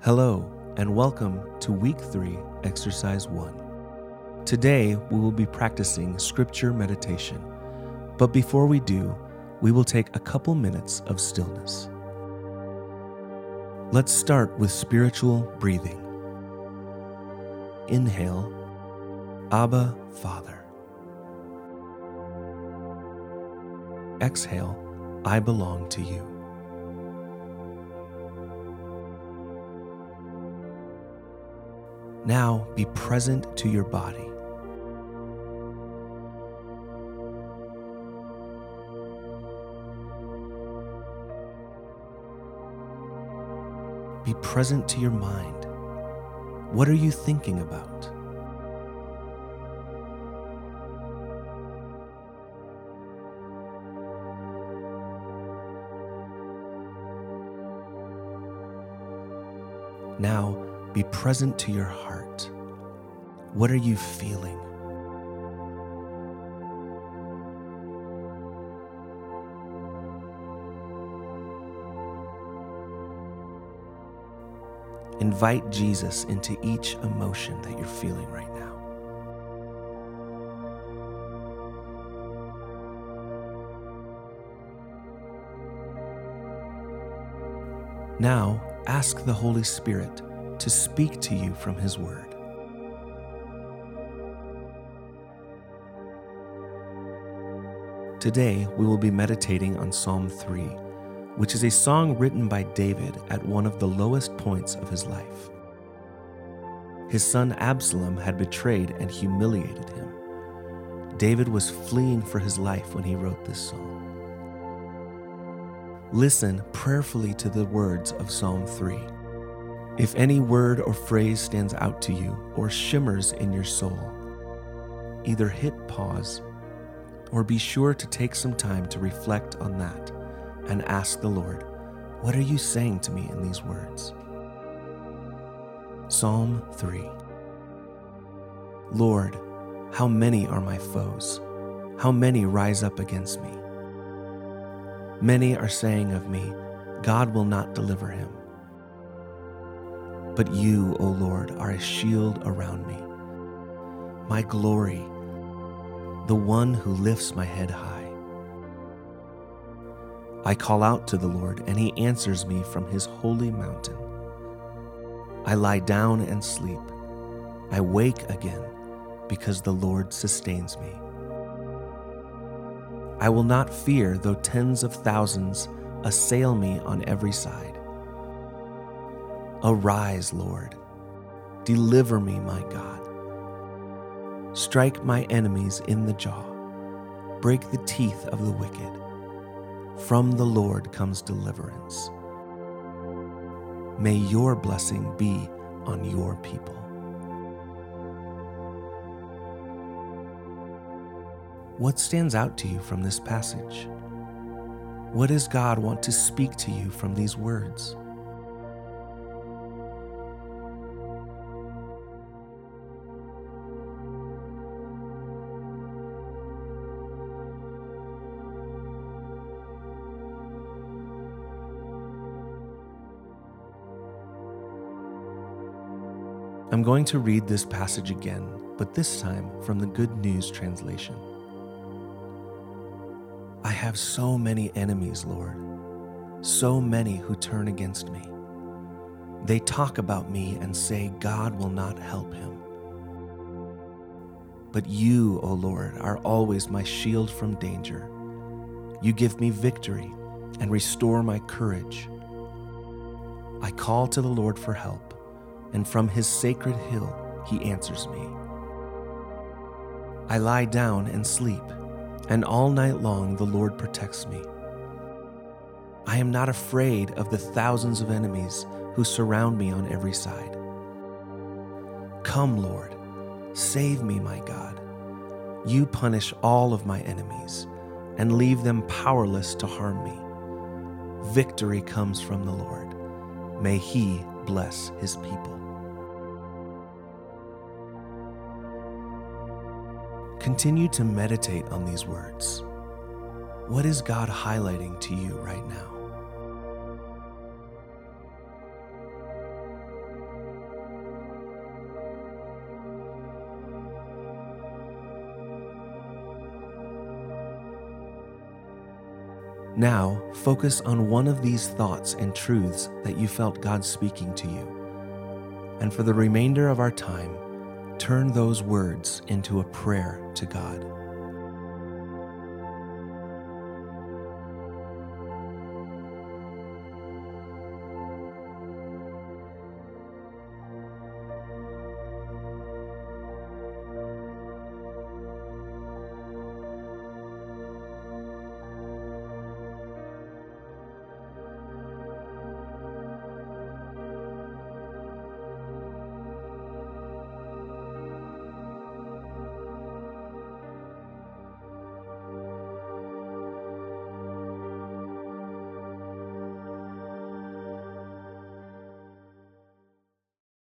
Hello, and welcome to Week 3, Exercise 1. Today, we will be practicing scripture meditation, but before we do, we will take a couple minutes of stillness. Let's start with spiritual breathing. Inhale, Abba, Father. Exhale, I belong to you. Now be present to your body. Be present to your mind. What are you thinking about? Now be present to your heart. What are you feeling? Invite Jesus into each emotion that you're feeling right now. Now, ask the Holy Spirit to speak to you from His Word. Today, we will be meditating on Psalm 3, which is a song written by David at one of the lowest points of his life. His son Absalom had betrayed and humiliated him. David was fleeing for his life when he wrote this song. Listen prayerfully to the words of Psalm 3. If any word or phrase stands out to you or shimmers in your soul, either hit pause or be sure to take some time to reflect on that and ask the Lord, What are you saying to me in these words? Psalm 3 Lord, how many are my foes? How many rise up against me? Many are saying of me, God will not deliver him. But you, O Lord, are a shield around me, my glory, the one who lifts my head high. I call out to the Lord, and he answers me from his holy mountain. I lie down and sleep. I wake again because the Lord sustains me. I will not fear though tens of thousands assail me on every side. Arise, Lord. Deliver me, my God. Strike my enemies in the jaw. Break the teeth of the wicked. From the Lord comes deliverance. May your blessing be on your people. What stands out to you from this passage? What does God want to speak to you from these words? I'm going to read this passage again, but this time from the Good News translation. I have so many enemies, Lord, so many who turn against me. They talk about me and say God will not help him. But you, O Lord, are always my shield from danger. You give me victory and restore my courage. I call to the Lord for help and from his sacred hill he answers me. I lie down and sleep, and all night long the Lord protects me. I am not afraid of the thousands of enemies who surround me on every side. Come, Lord, save me, my God. You punish all of my enemies and leave them powerless to harm me. Victory comes from the Lord. May He bless His people. Continue to meditate on these words. What is God highlighting to you right now? Now, focus on one of these thoughts and truths that you felt God speaking to you. And for the remainder of our time, turn those words into a prayer to God.